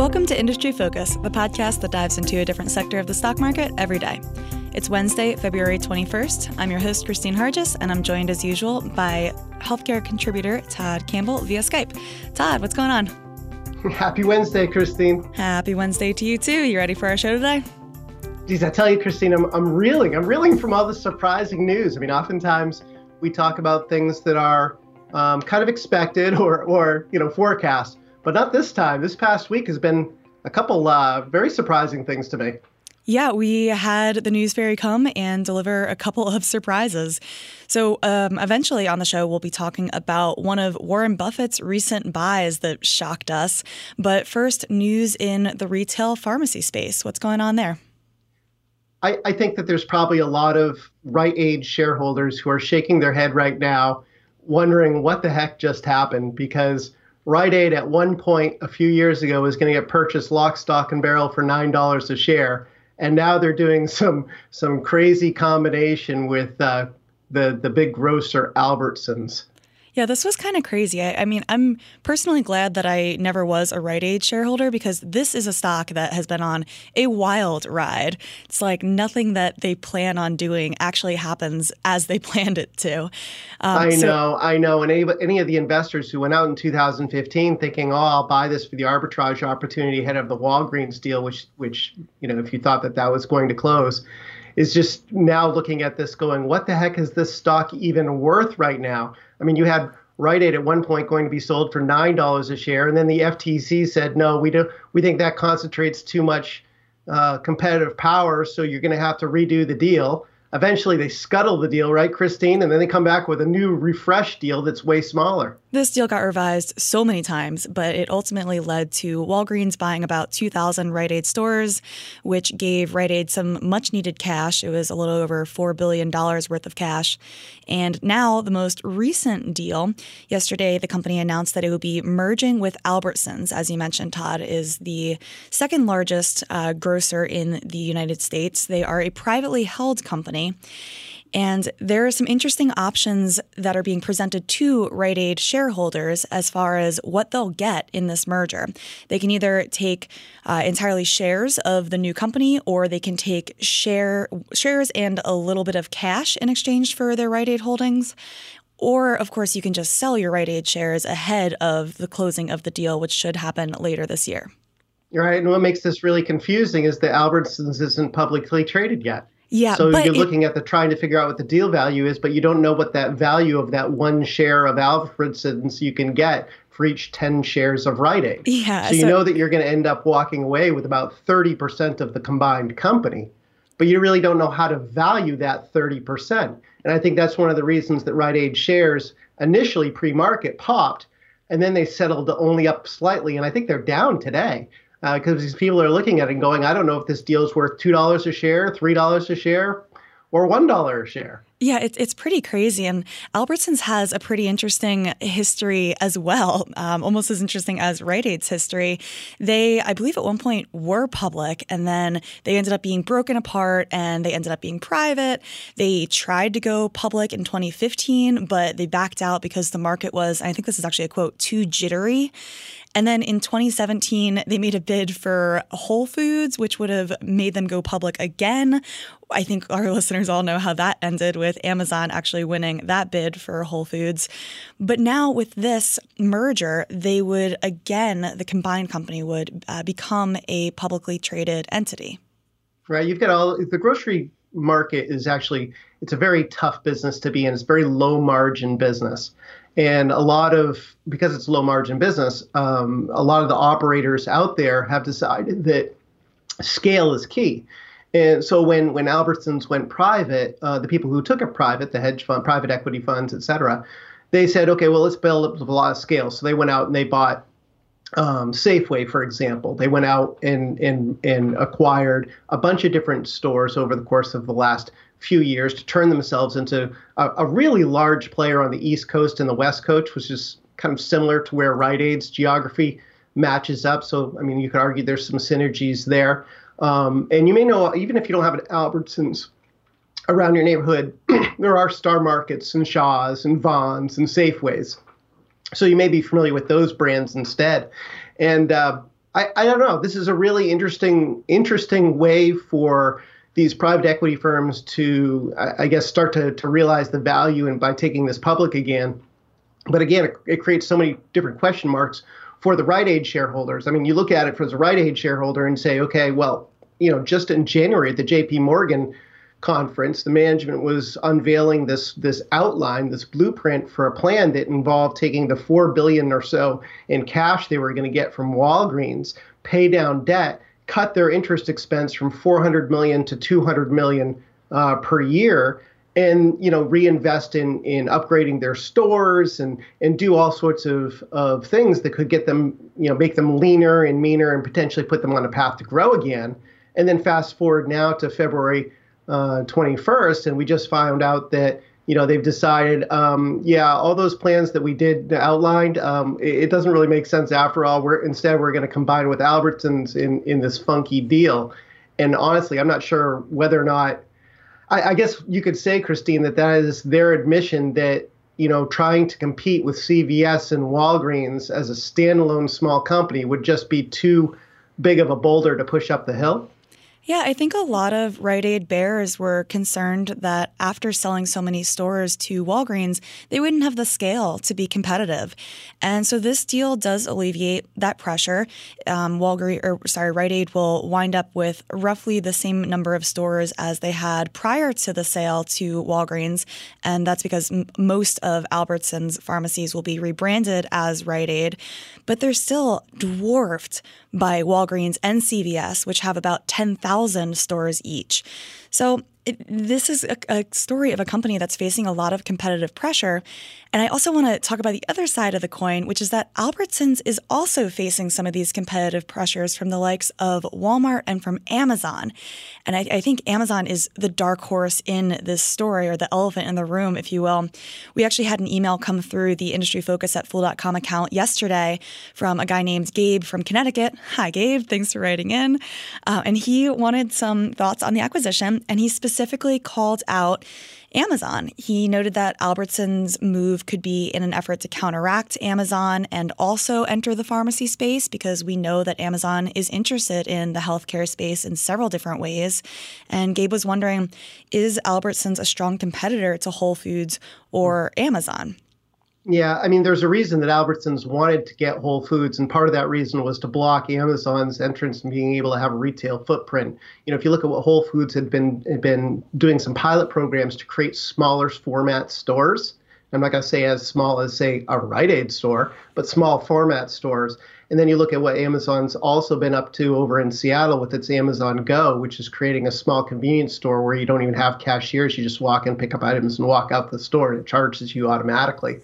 Welcome to Industry Focus, the podcast that dives into a different sector of the stock market every day. It's Wednesday, February 21st. I'm your host, Christine Harjes, and I'm joined as usual by healthcare contributor Todd Campbell via Skype. Todd, what's going on? Happy Wednesday, Christine. Happy Wednesday to you too. You ready for our show today? Geez, I tell you, Christine, I'm, I'm reeling. I'm reeling from all the surprising news. I mean, oftentimes we talk about things that are um, kind of expected or, or you know, forecast but not this time. This past week has been a couple uh, very surprising things to me. Yeah, we had the news fairy come and deliver a couple of surprises. So, um, eventually on the show, we'll be talking about one of Warren Buffett's recent buys that shocked us. But first, news in the retail pharmacy space. What's going on there? I, I think that there's probably a lot of Rite Aid shareholders who are shaking their head right now, wondering what the heck just happened because Rite Aid at one point a few years ago was going to get purchased lock, stock, and barrel for nine dollars a share, and now they're doing some some crazy combination with uh, the the big grocer Albertsons. Yeah, this was kind of crazy. I, I, mean, I'm personally glad that I never was a Rite Aid shareholder because this is a stock that has been on a wild ride. It's like nothing that they plan on doing actually happens as they planned it to. Um, I so- know, I know. And any, any of the investors who went out in 2015 thinking, oh, I'll buy this for the arbitrage opportunity ahead of the Walgreens deal, which, which you know, if you thought that that was going to close, is just now looking at this going, what the heck is this stock even worth right now? I mean, you had Rite Aid at one point going to be sold for nine dollars a share, and then the FTC said, no, we don't. We think that concentrates too much uh, competitive power, so you're going to have to redo the deal eventually they scuttle the deal, right, Christine? And then they come back with a new refresh deal that's way smaller. This deal got revised so many times, but it ultimately led to Walgreens buying about 2,000 Rite Aid stores, which gave Rite Aid some much needed cash. It was a little over $4 billion worth of cash. And now, the most recent deal, yesterday, the company announced that it would be merging with Albertsons. As you mentioned, Todd is the second largest uh, grocer in the United States. They are a privately held company. And there are some interesting options that are being presented to Rite Aid shareholders as far as what they'll get in this merger. They can either take uh, entirely shares of the new company, or they can take share shares and a little bit of cash in exchange for their Rite Aid holdings. Or, of course, you can just sell your Rite Aid shares ahead of the closing of the deal, which should happen later this year. Right. And what makes this really confusing is that Albertsons isn't publicly traded yet. Yeah. So you're looking at the trying to figure out what the deal value is, but you don't know what that value of that one share of Albertsons you can get for each 10 shares of Rite Aid. Yeah. So you so, know that you're going to end up walking away with about 30% of the combined company, but you really don't know how to value that 30%. And I think that's one of the reasons that Rite Aid shares initially pre-market popped and then they settled only up slightly and I think they're down today because uh, these people are looking at it and going, I don't know if this deal is worth two dollars a share, three dollars a share, or one dollar a share. Yeah, it, it's pretty crazy. And Albertsons has a pretty interesting history as well, um, almost as interesting as Rite Aid's history. They, I believe, at one point were public and then they ended up being broken apart and they ended up being private. They tried to go public in 2015, but they backed out because the market was, I think this is actually a quote, too jittery. And then in 2017, they made a bid for Whole Foods, which would have made them go public again. I think our listeners all know how that ended with Amazon actually winning that bid for Whole Foods. But now with this merger, they would again, the combined company would uh, become a publicly traded entity. Right. You've got all the grocery market is actually it's a very tough business to be in. It's very low margin business. And a lot of, because it's low margin business, um, a lot of the operators out there have decided that scale is key. And so when, when Albertsons went private, uh, the people who took it private, the hedge fund, private equity funds, et cetera, they said, okay, well, let's build up a lot of scale. So they went out and they bought um, Safeway, for example. They went out and, and, and acquired a bunch of different stores over the course of the last few years to turn themselves into a, a, really large player on the East Coast and the West Coast, which is kind of similar to where Rite Aid's geography matches up. So, I mean, you could argue there's some synergies there. Um, and you may know, even if you don't have an Albertsons around your neighborhood, there are Star Markets and Shaw's and Vons and Safeways. So you may be familiar with those brands instead. And uh, I, I don't know. This is a really interesting interesting way for these private equity firms to, I, guess, start to, to realize the value and by taking this public again. But again, it, it creates so many different question marks for the Rite Aid shareholders. I mean, you look at it for the Rite Aid shareholder and say, okay, well, you know, just in January the J.P. Morgan conference, the management was unveiling this this outline, this blueprint for a plan that involved taking the four billion or so in cash they were going to get from Walgreens, pay down debt, cut their interest expense from 400 million to 200 million uh, per year, and you know reinvest in in upgrading their stores and and do all sorts of of things that could get them you know make them leaner and meaner and potentially put them on a path to grow again. And then fast forward now to February uh, 21st, and we just found out that you know they've decided, um, yeah, all those plans that we did outlined, um, it, it, doesn't really make sense after all. We're instead we're going to combine with Albertsons in in this funky deal. And honestly, I'm not sure whether or not. I, I guess you could say, Christine, that that is their admission that you know, trying to compete with CVS and Walgreens as a standalone small company would just be too big of a boulder to push up the hill? Yeah, I think a lot of Rite Aid bears were concerned that after selling so many stores to Walgreens, they wouldn't have the scale to be competitive. And so this deal does alleviate that pressure. Um, Walgreens, or sorry, Rite Aid will wind up with roughly the same number of stores as they had prior to the sale to Walgreens. And that's because m- most of Albertsons pharmacies will be rebranded as Rite Aid, but they're still dwarfed by Walgreens and CVS, which have about 10,000 stores each. So it, this is a, a, story of a company that's facing a lot of competitive pressure. And I also want to talk about the other side of the coin, which is that Albertsons is also facing some of these competitive pressures from the likes of Walmart and from Amazon. And I, I think Amazon is the dark horse in this story, or the elephant in the room, if you will. We actually had an email come through the industry focus at fool.com account yesterday from a guy named Gabe from Connecticut. Hi, Gabe. Thanks for writing in. Uh, and he wanted some thoughts on the acquisition, and he specifically specifically called out Amazon. He noted that Albertsons' move could be in an effort to counteract Amazon and also enter the pharmacy space because we know that Amazon is interested in the healthcare space in several different ways. And Gabe was wondering is Albertsons a strong competitor to Whole Foods or Amazon? Yeah, I mean, there's a reason that Albertsons wanted to get Whole Foods, and part of that reason was to block Amazon's entrance and being able to have a retail footprint. You know, if you look at what Whole Foods had been had been doing some pilot programs to create smaller format stores. I'm not going to say as small as say a Rite Aid store, but small format stores. And then you look at what Amazon's also been up to over in Seattle with its Amazon Go, which is creating a small convenience store where you don't even have cashiers. You just walk in, pick up items, and walk out the store, and it charges you automatically.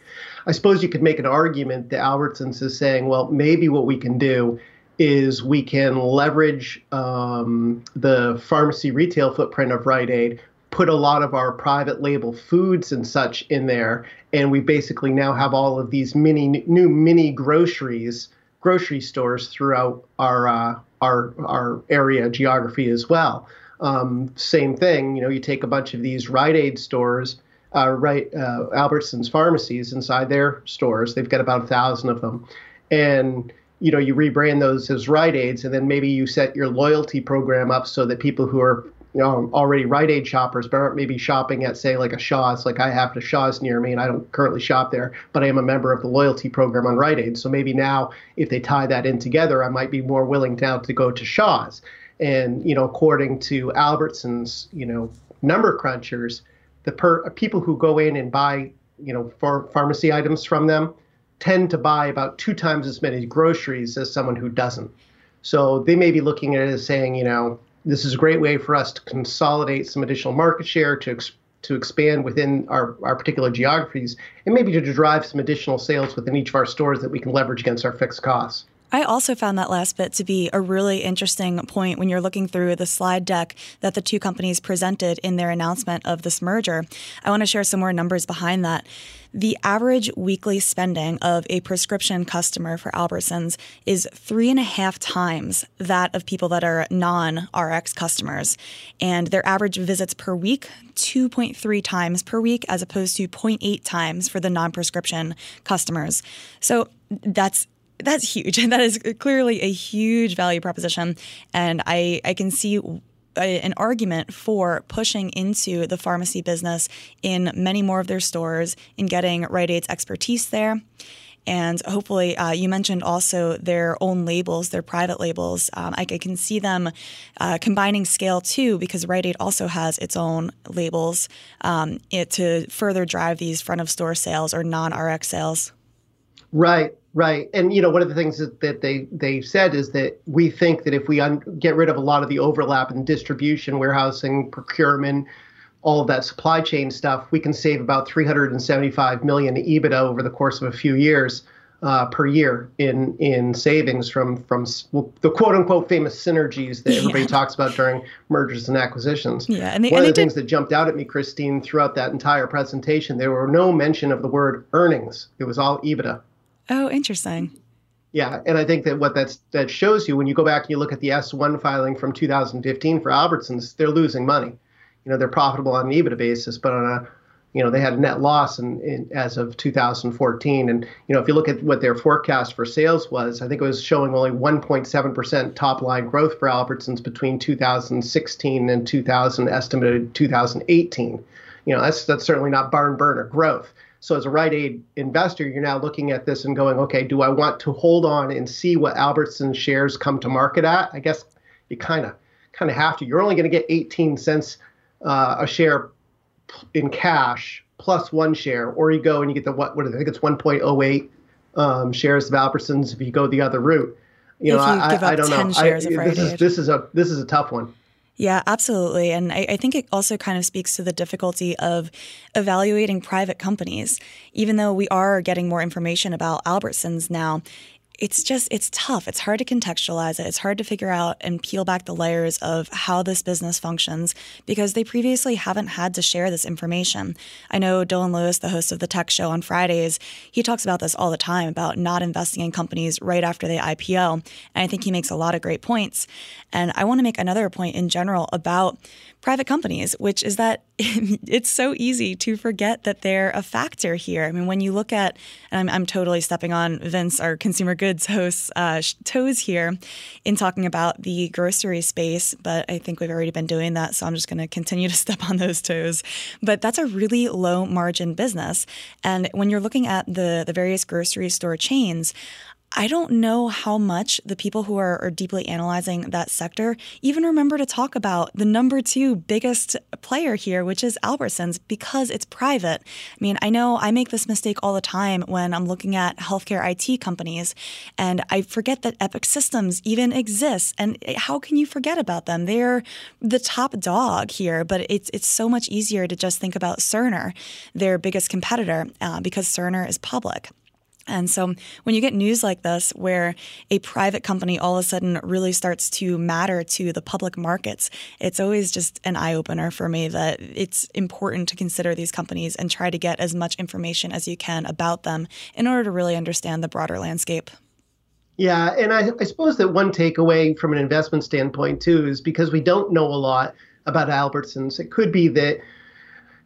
I suppose you could make an argument that Albertsons is saying, well, maybe what we can do is we can leverage um, the pharmacy retail footprint of Rite Aid, put a lot of our private label foods and such in there, and we basically now have all of these mini new mini groceries grocery stores throughout our uh, our our area geography as well. Um, same thing, you know, you take a bunch of these Rite Aid stores, uh, right, uh, Albertsons pharmacies inside their stores. They've got about a thousand of them, and you know, you rebrand those as Rite Aids, and then maybe you set your loyalty program up so that people who are you know, already Rite Aid shoppers, but aren't maybe shopping at, say, like a Shaw's. Like I have a Shaw's near me, and I don't currently shop there, but I am a member of the loyalty program on Rite Aid. So maybe now, if they tie that in together, I might be more willing now to go to Shaw's. And you know, according to Albertsons, you know, number crunchers, the per people who go in and buy, you know, pharmacy items from them tend to buy about two times as many groceries as someone who doesn't. So they may be looking at it as saying, you know, this is a great way for us to consolidate some additional market share to ex- to expand within our, our particular geographies and maybe to drive some additional sales within each of our stores that we can leverage against our fixed costs. I also found that last bit to be a really interesting point when you're looking through the slide deck that the two companies presented in their announcement of this merger. I want to share some more numbers behind that. The average weekly spending of a prescription customer for Albertsons is three and a half times that of people that are non RX customers. And their average visits per week, 2.3 times per week, as opposed to 0.8 times for the non prescription customers. So that's that's huge. That is clearly a huge value proposition. And I, I can see an argument for pushing into the pharmacy business in many more of their stores, in getting Rite Aid's expertise there. And hopefully, uh, you mentioned also their own labels, their private labels. Um, I, I, can see them uh, combining scale too, because Rite Aid also has its own labels um, it, to further drive these front of store sales or non RX sales. Right. Right, and you know one of the things that, that they they said is that we think that if we un- get rid of a lot of the overlap in distribution, warehousing, procurement, all of that supply chain stuff, we can save about 375 million EBITDA over the course of a few years uh, per year in in savings from from the quote unquote famous synergies that everybody yeah. talks about during mergers and acquisitions. Yeah, and they, one and of the things did... that jumped out at me, Christine, throughout that entire presentation, there were no mention of the word earnings. It was all EBITDA. Oh, interesting. Yeah, and I think that what that's that shows you when you go back and you look at the S1 filing from 2015 for Albertsons, they're losing money. You know, they're profitable on an EBITDA basis, but on a you know they had a net loss in, in, as of 2014 and you know if you look at what their forecast for sales was i think it was showing only 1.7% top line growth for albertsons between 2016 and 2000 estimated 2018 you know that's that's certainly not barn burner growth so as a Rite Aid investor, you're now looking at this and going, okay, do I want to hold on and see what Albertson shares come to market at? I guess you kind of kind of have to. You're only going to get 18 cents uh, a share in cash plus one share, or you go and you get the what? What I think it's 1.08 um, shares of Albertsons if you go the other route. You if know, you I, I, don't know. I, this is this is a this is a tough one. Yeah, absolutely. And I, I, think it also kind of speaks to the difficulty of evaluating private companies. Even though we are getting more information about Albertsons now, it's just it's tough. It's hard to contextualize it. It's hard to figure out and peel back the layers of how this business functions because they previously haven't had to share this information. I know dylan lewis the host of the tech show on fridays he talks about this all the time about not investing in companies right after they ipo and i think he makes a lot of great points. And i want to make another point in general about private companies, which is that it's so easy to forget that they're a factor here. I mean, when you look at, and I'm, I'm totally stepping on Vince, our consumer goods host, uh, toes here in talking about the grocery space, but I think we've already been doing that. So I'm just going to continue to step on those toes. But that's a really low margin business. And when you're looking at the, the various grocery store chains, I don't know how much the people who are, are, deeply analyzing that sector even remember to talk about the number two biggest player here, which is Albertsons, because it's private. I mean, I know I make this mistake all the time when I'm looking at healthcare IT companies, and I forget that Epic Systems even exists. And how can you forget about them? They're the top dog here, but it's it's so much easier to just think about Cerner, their biggest competitor, uh, because Cerner is public. And so when you get news like this, where a private company all of a sudden really starts to matter to the public markets, it's always just an eye opener for me that it's important to consider these companies and try to get as much information as you can about them in order to really understand the broader landscape. Yeah, and I, I suppose that one takeaway from an investment standpoint too is because we don't know a lot about Albertsons, it could be that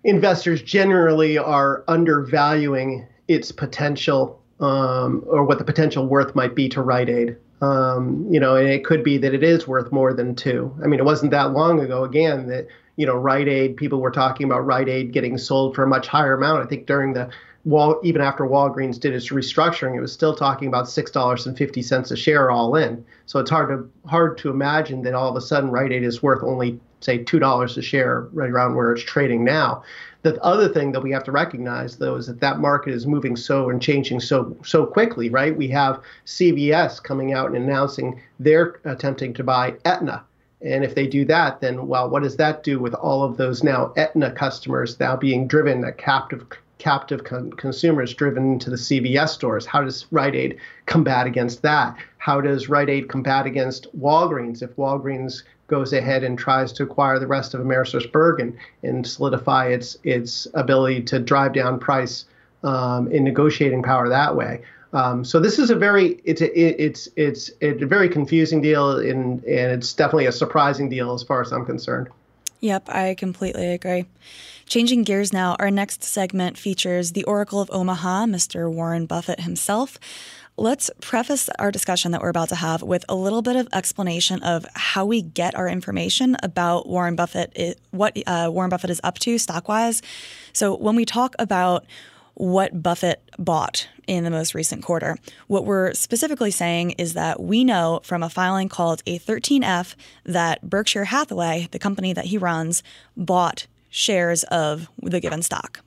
investors generally are undervaluing its potential um, or what the potential worth might be to Rite Aid. Um, you know, and it could be that it is worth more than two. I mean, it wasn't that long ago, again, that you know, Rite Aid people were talking about Rite Aid getting sold for a much higher amount. I think during the Wall, even after Walgreens did its restructuring, it was still talking about six dollars and fifty cents a share all in. So it's hard to hard to imagine that all of a sudden Rite Aid is worth only say two dollars a share, right around where it's trading now. The other thing that we have to recognize, though, is that that market is moving so and changing so so quickly. Right? We have CVS coming out and announcing they're attempting to buy Aetna. And if they do that, then well, what does that do with all of those now Aetna customers now being driven, a captive captive con- consumers driven into the CVS stores? How does Rite Aid combat against that? How does Rite Aid combat against Walgreens if Walgreens goes ahead and tries to acquire the rest of AmerisourceBergen and solidify its its ability to drive down price um, in negotiating power that way. Um, so this is a very it's a, it's it's it's a very confusing deal and and it's definitely a surprising deal as far as I'm concerned. Yep, I completely agree. Changing gears now, our next segment features the Oracle of Omaha, Mr. Warren Buffett himself let's preface our discussion that we're about to have with a little bit of explanation of how we get our information about Warren Buffett, what uh, Warren Buffett is up to stock wise. So, when we talk about what Buffett bought in the most recent quarter. What we're specifically saying is that we know from a filing called a 13F that Berkshire Hathaway, the company that he runs, bought shares of the given stock.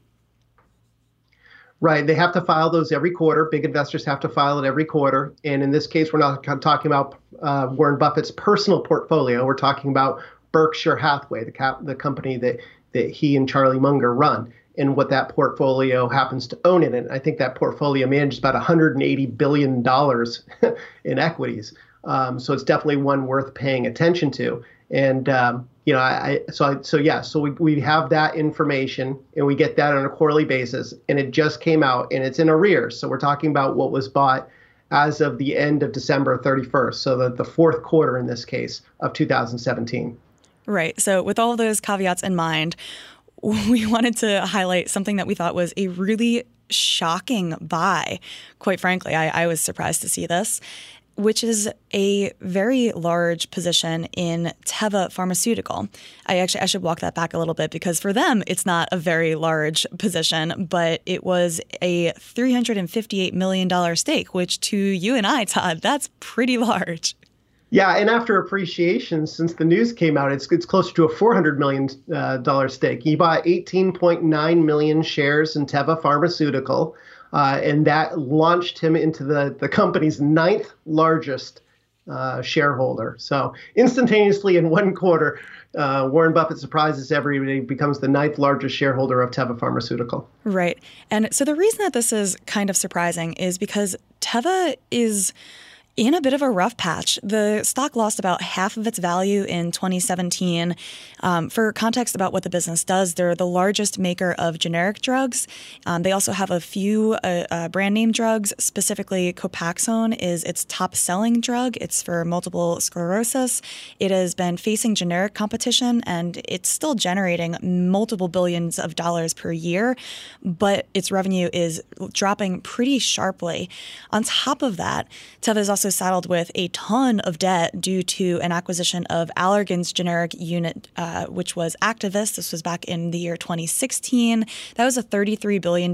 Right. They have to file those every quarter. Big investors have to file it every quarter. And in this case, we're not talking about uh, Warren Buffett's personal portfolio. We're talking about Berkshire Hathaway, the, cap- the company that, that he and Charlie Munger run and what that portfolio happens to own in it. I think that portfolio manages about 180 billion dollars in equities. Um, so it's definitely one worth paying attention to. And um, you know, I, I so I, so yeah, so we, we have that information and we get that on a quarterly basis, and it just came out and it's in arrears. So we're talking about what was bought as of the end of December 31st, so the, the fourth quarter in this case of 2017. Right. So with all of those caveats in mind, we wanted to highlight something that we thought was a really shocking buy. Quite frankly, I, I was surprised to see this which is a very large position in Teva Pharmaceutical. I actually I should walk that back a little bit because for them it's not a very large position, but it was a 358 million dollar stake, which to you and I, Todd, that's pretty large. Yeah, and after appreciation since the news came out, it's it's closer to a 400 million uh, dollar stake. He bought 18.9 million shares in Teva Pharmaceutical, uh, and that launched him into the the company's ninth largest uh, shareholder. So instantaneously in one quarter, uh, Warren Buffett surprises everybody, becomes the ninth largest shareholder of Teva Pharmaceutical. Right, and so the reason that this is kind of surprising is because Teva is in a bit of a rough patch. The stock lost about half of its value in 2017. Um, for context about what the business does, they're the largest maker of generic drugs. Um, they also have a few uh, uh, brand name drugs. Specifically, Copaxone is its top selling drug. It's for multiple sclerosis. It has been facing generic competition and it's still generating multiple billions of dollars per year, but its revenue is dropping pretty sharply. On top of that, Teva is also also saddled with a ton of debt due to an acquisition of Allergan's generic unit, uh, which was Actavis. This was back in the year 2016. That was a $33 billion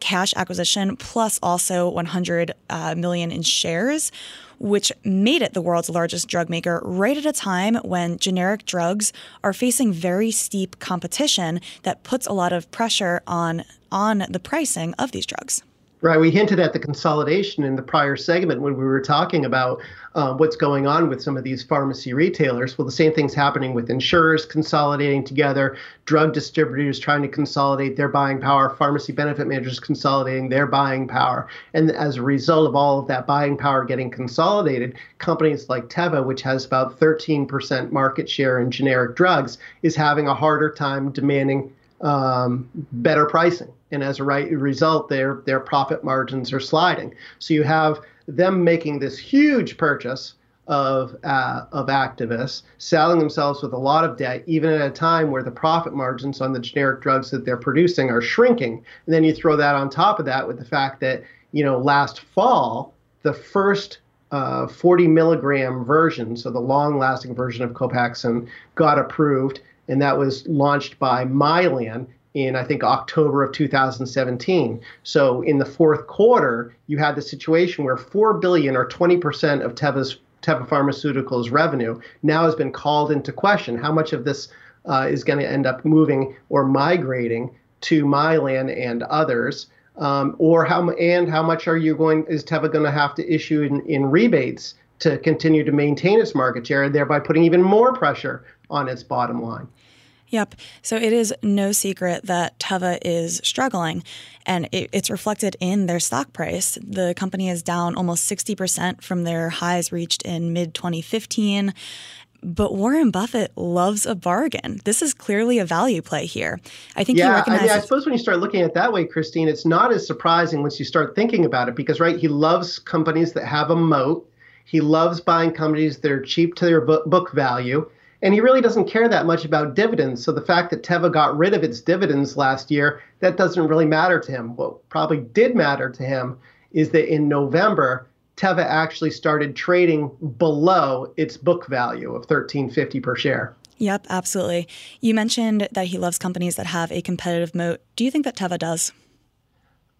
cash acquisition, plus also 100 uh, million in shares which made it the world's largest drug maker right at a time when generic drugs are facing very steep competition that puts a lot of pressure on on the pricing of these drugs. Right. We hinted at the consolidation in the prior segment when we were talking about uh, what's going on with some of these pharmacy retailers. Well, the same thing's happening with insurers consolidating together, drug distributors trying to consolidate their buying power, pharmacy benefit managers consolidating their buying power. And as a result of all of that buying power getting consolidated, companies like Teva, which has about 13% market share in generic drugs, is having a harder time demanding um, better pricing and as a right result, their their profit margins are sliding. So you have them making this huge purchase of uh, of Actavis, selling themselves with a lot of debt, even at a time where the profit margins on the generic drugs that they're producing are shrinking. And then you throw that on top of that with the fact that you know last fall the first uh, 40 milligram version, so the long-lasting version of Copaxone, got approved, and that was launched by Mylan in I think October of 2017. So in the fourth quarter, you had the situation where 4 billion or 20% of Teva's Teva Pharmaceuticals revenue now has been called into question. How much of this uh, is going to end up moving or migrating to Mylan and others? Um, or how and how much are you going is Teva going to have to issue in, in rebates to continue to maintain its market share, and thereby putting even more pressure on its bottom line? Yep. So it is no secret that Teva is struggling, and it, it's reflected in their stock price. The company is down almost 60% from their highs reached in mid 2015. But Warren Buffett loves a bargain. This is clearly a value play here. I think yeah, he recognizes. I, mean, I suppose when you start looking at it that way, Christine, it's not as surprising once you start thinking about it because, right, he loves companies that have a moat. He loves buying companies that are cheap to their book value and he really doesn't care that much about dividends. So the fact that Teva got rid of its dividends last year, that doesn't really matter to him. What probably did matter to him is that in November, Teva actually started trading below its book value of 1350 per share. Yep, absolutely. You mentioned that he loves companies that have a competitive moat. Do you think that Teva does?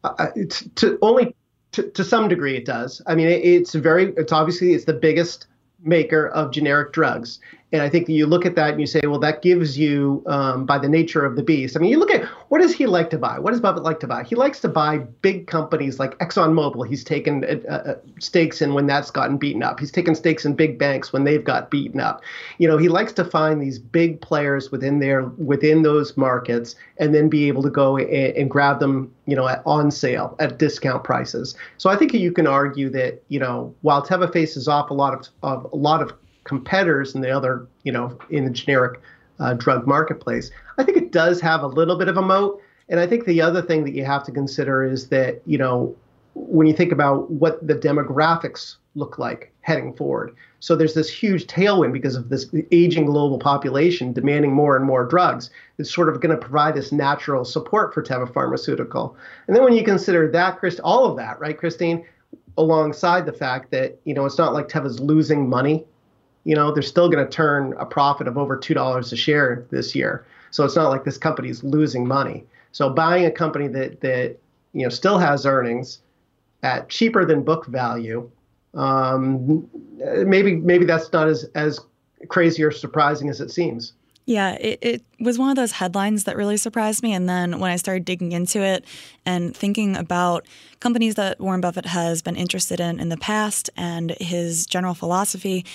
Uh, to only to, to some degree it does. I mean, it, it's very it's obviously it's the biggest maker of generic drugs. And I think you look at that and you say, well, that gives you, um, by the nature of the beast. I mean, you look at what does he like to buy? What does Buffett like to buy? He likes to buy big companies like ExxonMobil. He's taken uh, uh, stakes in when that's gotten beaten up. He's taken stakes in big banks when they've got beaten up. You know, he likes to find these big players within their within those markets and then be able to go and, and grab them, you know, at, on sale at discount prices. So I think you can argue that, you know, while Teva faces off a lot of, of a lot of competitors in the other, you know, in the generic uh, drug marketplace. I think it does have a little bit of a moat. And I think the other thing that you have to consider is that, you know, when you think about what the demographics look like heading forward. So there's this huge tailwind because of this aging global population demanding more and more drugs. It's sort of going to provide this natural support for Teva Pharmaceutical. And then when you consider that, Chris, all of that, right, Christine, alongside the fact that, you know, it's not like Teva's losing money you know, they're still going to turn a profit of over $2 a share this year. So it's not like this company is losing money. So buying a company that, that you know, still has earnings at cheaper than book value, um, maybe maybe that's not as, as crazy or surprising as it seems. Yeah, it, it was one of those headlines that really surprised me. And then when I started digging into it and thinking about companies that Warren Buffett has been interested in in the past and his general philosophy,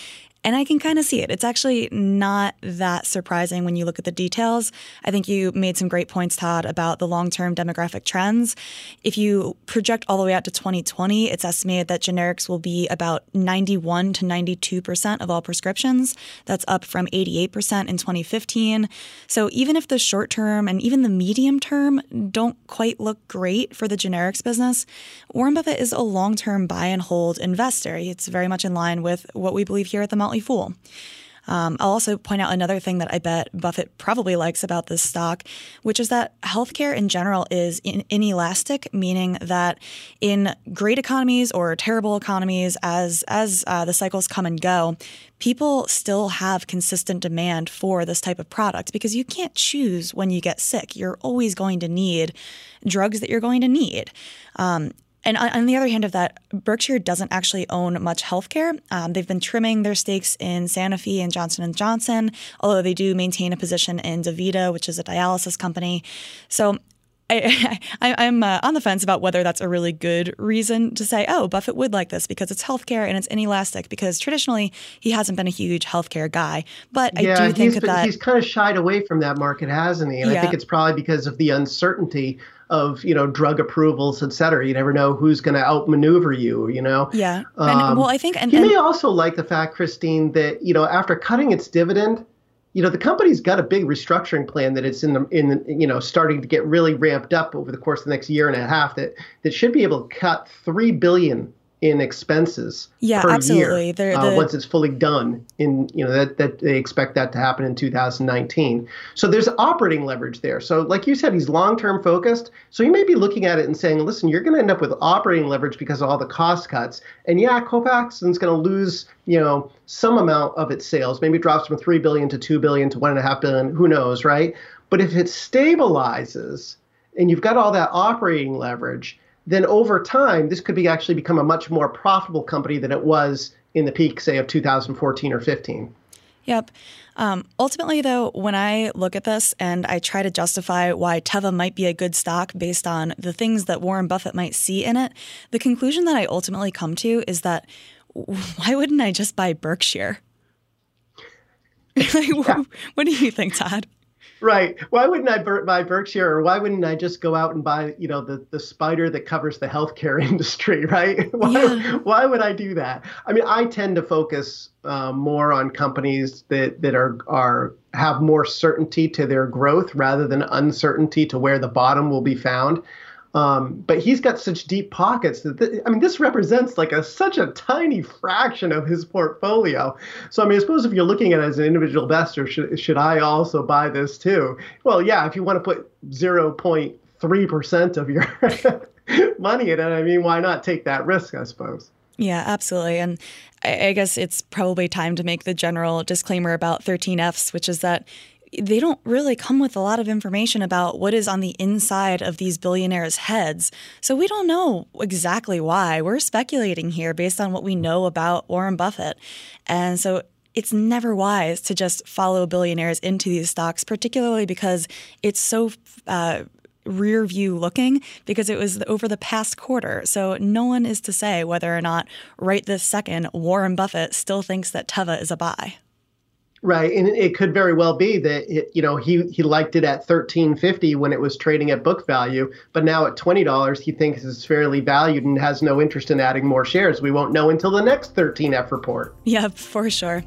and I can kind of see it. It's actually not that surprising when you look at the details. I think you made some great points, Todd, about the long term demographic trends. If you project all the way out to 2020, it's estimated that generics will be about 91 to 92% of all prescriptions. That's up from 88% in 2015. So even if the short term and even the medium term don't quite look great for the generics business, Warren Buffett is a long term buy and hold investor. It's very much in line with what we believe here at the Motley Motley Fool. Um, I'll also point out another thing that I bet Buffett probably likes about this stock, which is that healthcare in general is in, inelastic, meaning that in great economies or terrible economies, as as uh, the cycles come and go, people still have consistent demand for this type of product because you can't choose when you get sick. You're always going to need drugs that you're going to need. Um, and on the other hand of that, Berkshire doesn't actually own much healthcare. Um, they've been trimming their stakes in Sanofi and Johnson and Johnson, although they do maintain a position in DaVita, which is a dialysis company. So I, am uh, on the fence about whether that's a really good reason to say, oh, Buffett would like this because it's healthcare and it's inelastic. Because traditionally, he hasn't been a huge healthcare guy. But yeah, I do think been, that he's kind of shied away from that market, hasn't he? And yeah. I think it's probably because of the uncertainty of you know drug approvals, et cetera. You never know who's going to outmaneuver you. You know. Yeah. Um, and, well, I think and, he may also like the fact, Christine, that you know after cutting its dividend, you know the company's got a big restructuring plan that it's in the in the, you know starting to get really ramped up over the course of the next year and a half that that should be able to cut three billion in expenses yeah, per absolutely. year uh, once it's fully done. In you know that that they expect that to happen in 2019. So there's operating leverage there. So like you said, he's long-term focused. So you may be looking at it and saying, listen, you're going to end up with operating leverage because of all the cost cuts. And yeah, Copaxone's going to lose you know some amount of its sales. Maybe it drops from three billion to two billion to one and a half billion. Who knows, right? But if it stabilizes and you've got all that operating leverage then over time, this could be actually become a much more profitable company than it was in the peak, say, of 2014 or 15. Yep. Um, ultimately, though, when I look at this and I try to justify why Teva might be a good stock based on the things that Warren Buffett might see in it, the conclusion that I ultimately come to is that why wouldn't I just buy Berkshire? like, yeah. what do you think, Todd? Right. Why wouldn't I buy Berkshire, or why wouldn't I just go out and buy, you know, the the spider that covers the healthcare industry? Right. Why, yeah. why would I do that? I mean, I tend to focus uh, more on companies that that are are have more certainty to their growth rather than uncertainty to where the bottom will be found. Um, but he's got such deep pockets that th- I mean, this represents like a such a tiny fraction of his portfolio. So I mean, I suppose if you're looking at it as an individual investor, should should I also buy this too? Well, yeah, if you want to put 0.3 percent of your money in it. I mean, why not take that risk? I suppose. Yeah, absolutely. And I guess it's probably time to make the general disclaimer about 13Fs, which is that they don't really come with a lot of information about what is on the inside of these billionaires' heads. So we don't know exactly why. We're speculating here based on what we know about Warren Buffett. And so it's never wise to just follow billionaires into these stocks, particularly because it's so uh, rear view looking because it was over the past quarter. So no one is to say whether or not right this second Warren Buffett still thinks that Teva is a buy. Right, and it could very well be that it, you know he he liked it at thirteen fifty when it was trading at book value, but now at twenty dollars he thinks it's fairly valued and has no interest in adding more shares. We won't know until the next thirteen F report. Yeah, for sure.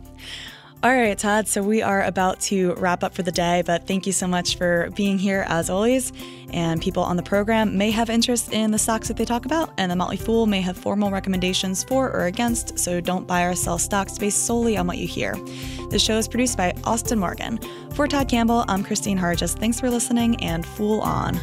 All right, Todd. So we are about to wrap up for the day, but thank you so much for being here as always. And people on the program may have interest in the stocks that they talk about, and the Motley Fool may have formal recommendations for or against, so don't buy or sell stocks based solely on what you hear. The show is produced by Austin Morgan. For Todd Campbell, I'm Christine Harjes. Thanks for listening, and Fool on.